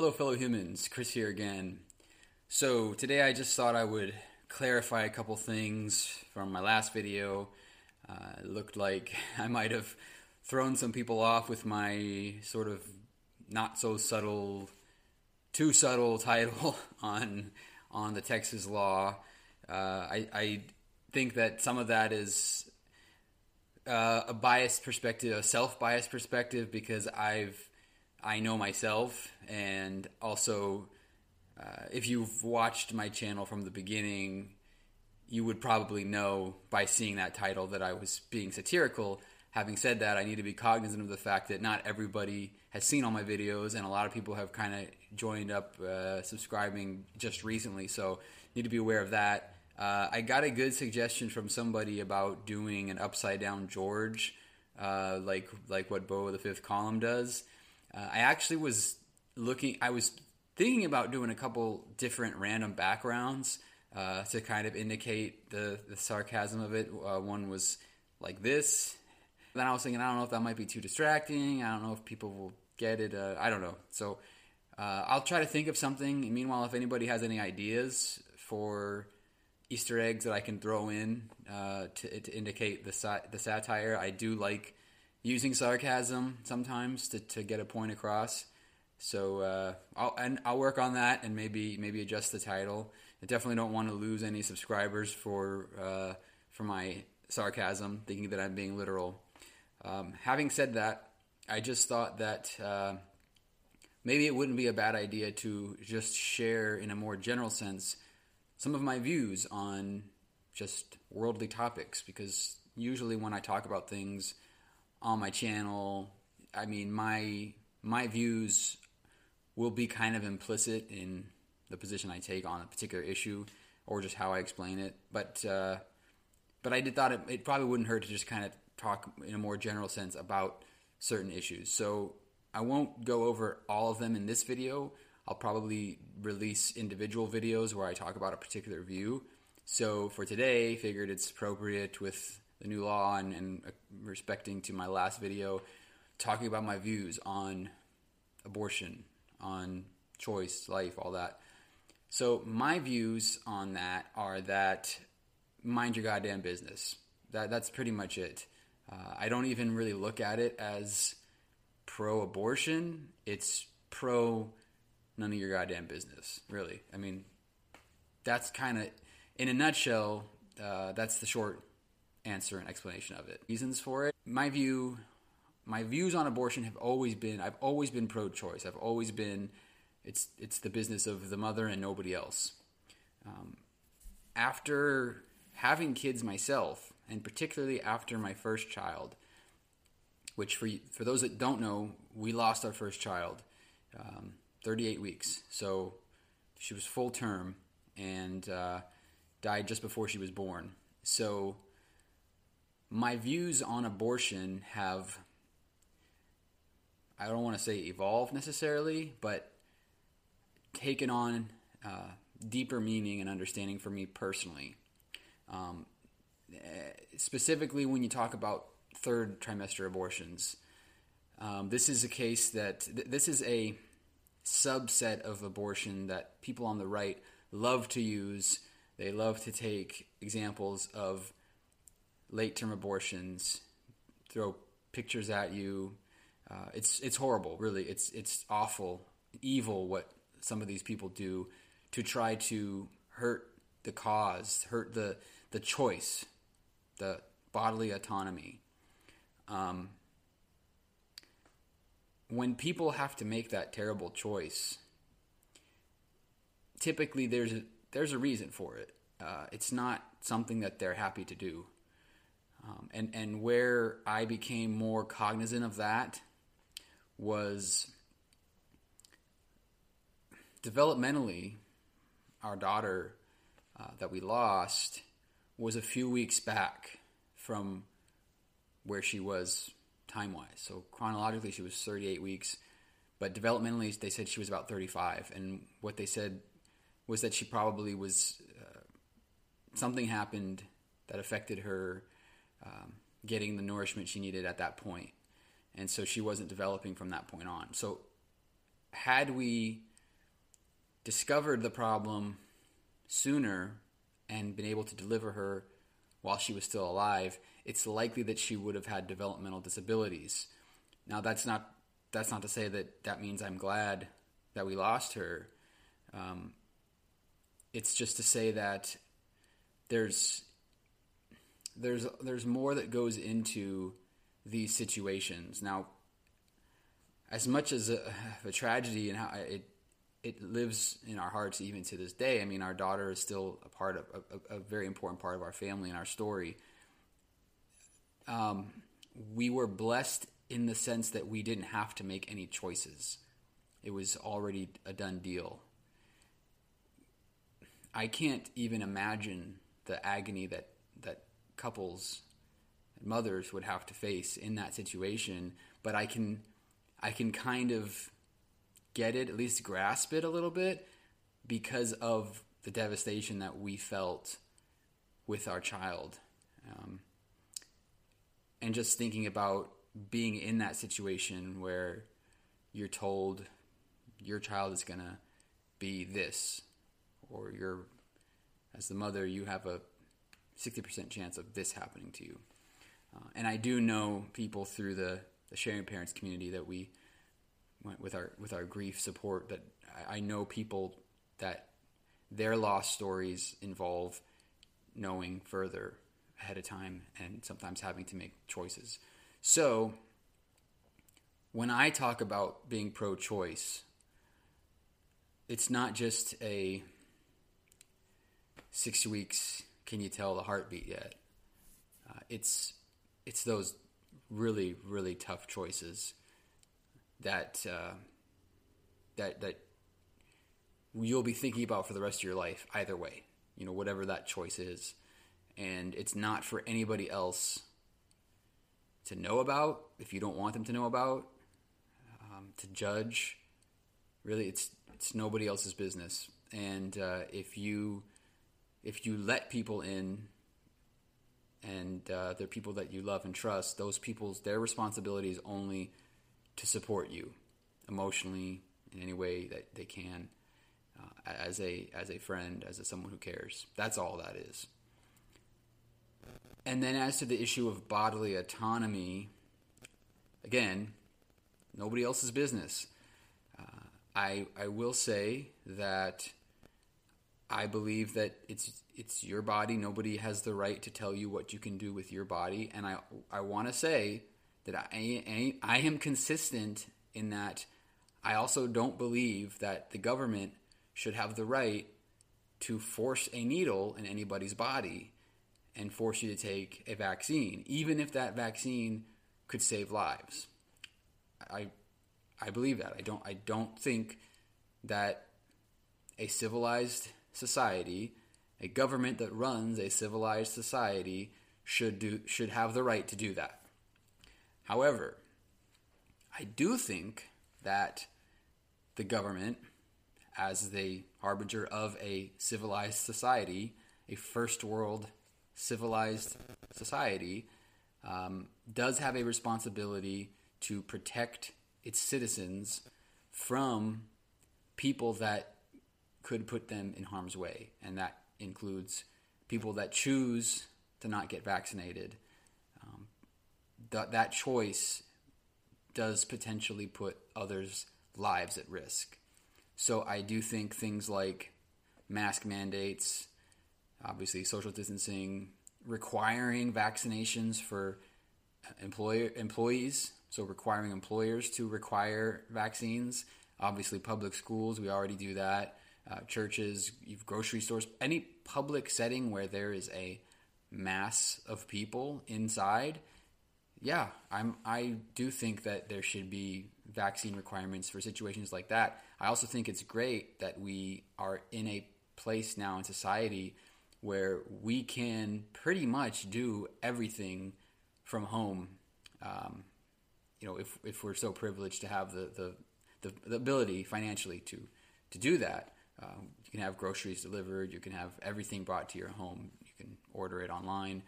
Hello, fellow humans. Chris here again. So, today I just thought I would clarify a couple things from my last video. Uh, it looked like I might have thrown some people off with my sort of not so subtle, too subtle title on on the Texas law. Uh, I, I think that some of that is uh, a biased perspective, a self-biased perspective, because I've I know myself, and also uh, if you've watched my channel from the beginning, you would probably know by seeing that title that I was being satirical. Having said that, I need to be cognizant of the fact that not everybody has seen all my videos, and a lot of people have kind of joined up uh, subscribing just recently. So need to be aware of that. Uh, I got a good suggestion from somebody about doing an upside down George, uh, like like what Beau the Fifth Column does. Uh, I actually was looking. I was thinking about doing a couple different random backgrounds uh, to kind of indicate the, the sarcasm of it. Uh, one was like this. Then I was thinking, I don't know if that might be too distracting. I don't know if people will get it. Uh, I don't know. So uh, I'll try to think of something. Meanwhile, if anybody has any ideas for Easter eggs that I can throw in uh, to, to, indicate the the satire. I do like using sarcasm sometimes to, to get a point across. So uh, I'll and I'll work on that and maybe maybe adjust the title. I definitely don't want to lose any subscribers for uh, for my sarcasm, thinking that I'm being literal. Um, having said that, I just thought that uh, maybe it wouldn't be a bad idea to just share in a more general sense some of my views on just worldly topics because usually when I talk about things on my channel, I mean my my views will be kind of implicit in the position I take on a particular issue or just how I explain it. But uh, but I did thought it, it probably wouldn't hurt to just kind of talk in a more general sense about certain issues. So I won't go over all of them in this video. I'll probably release individual videos where I talk about a particular view. So for today, figured it's appropriate with the new law and, and respecting to my last video, talking about my views on abortion, on choice, life, all that. So my views on that are that mind your goddamn business. That that's pretty much it. Uh, I don't even really look at it as pro-abortion. It's pro none of your goddamn business, really. I mean, that's kind of, in a nutshell, uh, that's the short answer and explanation of it. Reasons for it. My view, my views on abortion have always been, I've always been pro-choice. I've always been, it's it's the business of the mother and nobody else. Um, after having kids myself, and particularly after my first child, which for for those that don't know, we lost our first child. Um, 38 weeks. So she was full term and uh, died just before she was born. So my views on abortion have, I don't want to say evolved necessarily, but taken on uh, deeper meaning and understanding for me personally. Um, specifically, when you talk about third trimester abortions, um, this is a case that th- this is a subset of abortion that people on the right love to use. They love to take examples of late term abortions, throw pictures at you. Uh, it's it's horrible, really. It's it's awful, evil what some of these people do to try to hurt the cause, hurt the the choice, the bodily autonomy. Um, when people have to make that terrible choice, typically there's a, there's a reason for it. Uh, it's not something that they're happy to do. Um, and and where I became more cognizant of that was developmentally, our daughter uh, that we lost was a few weeks back from where she was time wise. So chronologically, she was 38 weeks, but developmentally, they said she was about 35. And what they said was that she probably was uh, something happened that affected her um, getting the nourishment she needed at that And so she wasn't developing from that point on. So had we discovered the problem sooner and been able to deliver her while she was still alive, it's likely that she would have had developmental disabilities. Now, that's not that's not to say that that means I'm glad that we lost her. Um, it's just to say that there's there's there's more that goes into these situations. Now, as much as a, a tragedy and how it it lives in our hearts even to this day. I mean, our daughter is still a part of a, a very important part of our family and our story. Um, we were blessed in the sense that we didn't have to make any choices. It was already a done deal. I can't even imagine the agony that that couples mothers would have to face in that situation, but I can I can kind of get it, at least grasp it a little bit because of the devastation that we felt with our child. Um, and just thinking about being in that situation where you're told your child is going to be this, or you're, as the mother, you have a 60% chance of this happening to you. Uh, and I do know people through the, the sharing parents community that we went with our with our grief support that I know people that their lost stories involve knowing further ahead of time and sometimes having to make choices. So when I talk about being pro choice, it's not just a six weeks can you tell the heartbeat yet? Uh, it's it's those really really tough choices that uh, that that you'll be thinking about for the rest of your life either way you know whatever that choice is. And it's not for anybody else to know about if you don't want them to know about um, to judge. Really it's it's nobody else's business. And uh, if you if you let people in and uh, they're people that you love and trust those people's their responsibility is only to support you emotionally in any way that they can uh, as a as a friend as a someone who cares. That's all that is. And then as to the issue of bodily autonomy again nobody else's business. Uh, I I will say that I believe that it's it's your body nobody has the right to tell you what you can do with your body and I I want to say that I, I, I am consistent in that I also don't believe that the government should have the right to force a needle in anybody's body and force you to take a vaccine, even if that vaccine could save lives. I, I believe that. I don't. I don't think that a civilized society, a government that runs a civilized society, should do should have the right to do that. However, I do think that the government, as the harbinger of a civilized society, a first world civilized society, um, does have a responsibility to protect its citizens from people that could put them in harm's way. And that includes people that choose to not get vaccinated um, that that choice does potentially put others' lives at risk. So I do think things like mask mandates, obviously social distancing, requiring vaccinations for uh, employer employees, so requiring employers to require vaccines. Obviously, public schools, we already do that. Uh, churches, grocery stores, any public setting where there is a mass of people inside, yeah, I'm. I do think that there should be vaccine requirements for situations like that. I also think it's great that we are in a place now in society where we can pretty much do everything from home. Um, you know, if if we're so privileged to have the the, the, the ability financially to to do that, um, you can have groceries delivered. You can have everything brought to your home. You can order it online.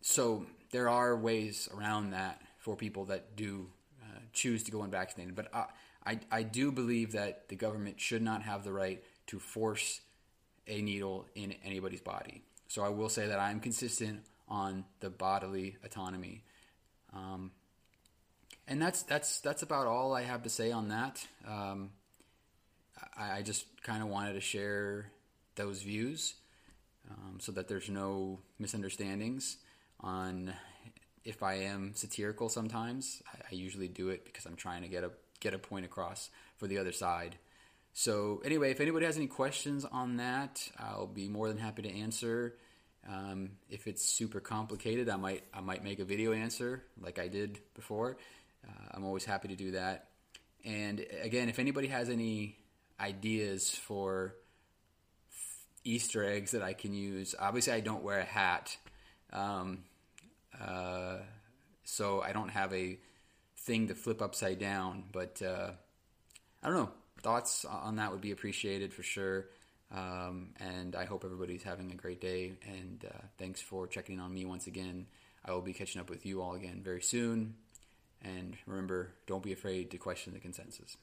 So there are ways around that for people that do uh, choose to go unvaccinated. But I, I, I do believe that the government should not have the right to force a needle in anybody's body. So I will say that I'm consistent on the bodily autonomy. Um, and that's that's that's about all I have to say on that. Um, I, I, just kind of wanted to share those views um, so that there's no misunderstandings on if I am satirical. Sometimes I, I usually do it because I'm trying to get a get a point across for the other side. So anyway, if anybody has any questions on that, I'll be more than happy to answer. Um, if it's super complicated, I might I might make a video answer like I did before. Uh, I'm always happy to do that. And again, if anybody has any ideas for Easter eggs that I can use, obviously I don't wear a hat, um, uh, so I don't have a thing to flip upside down. But uh, I don't know. Thoughts on that would be appreciated for sure. Um, and I hope everybody's having a great day. And uh, thanks for checking on me once again. I will be catching up with you all again very soon. And remember, don't be afraid to question the consensus.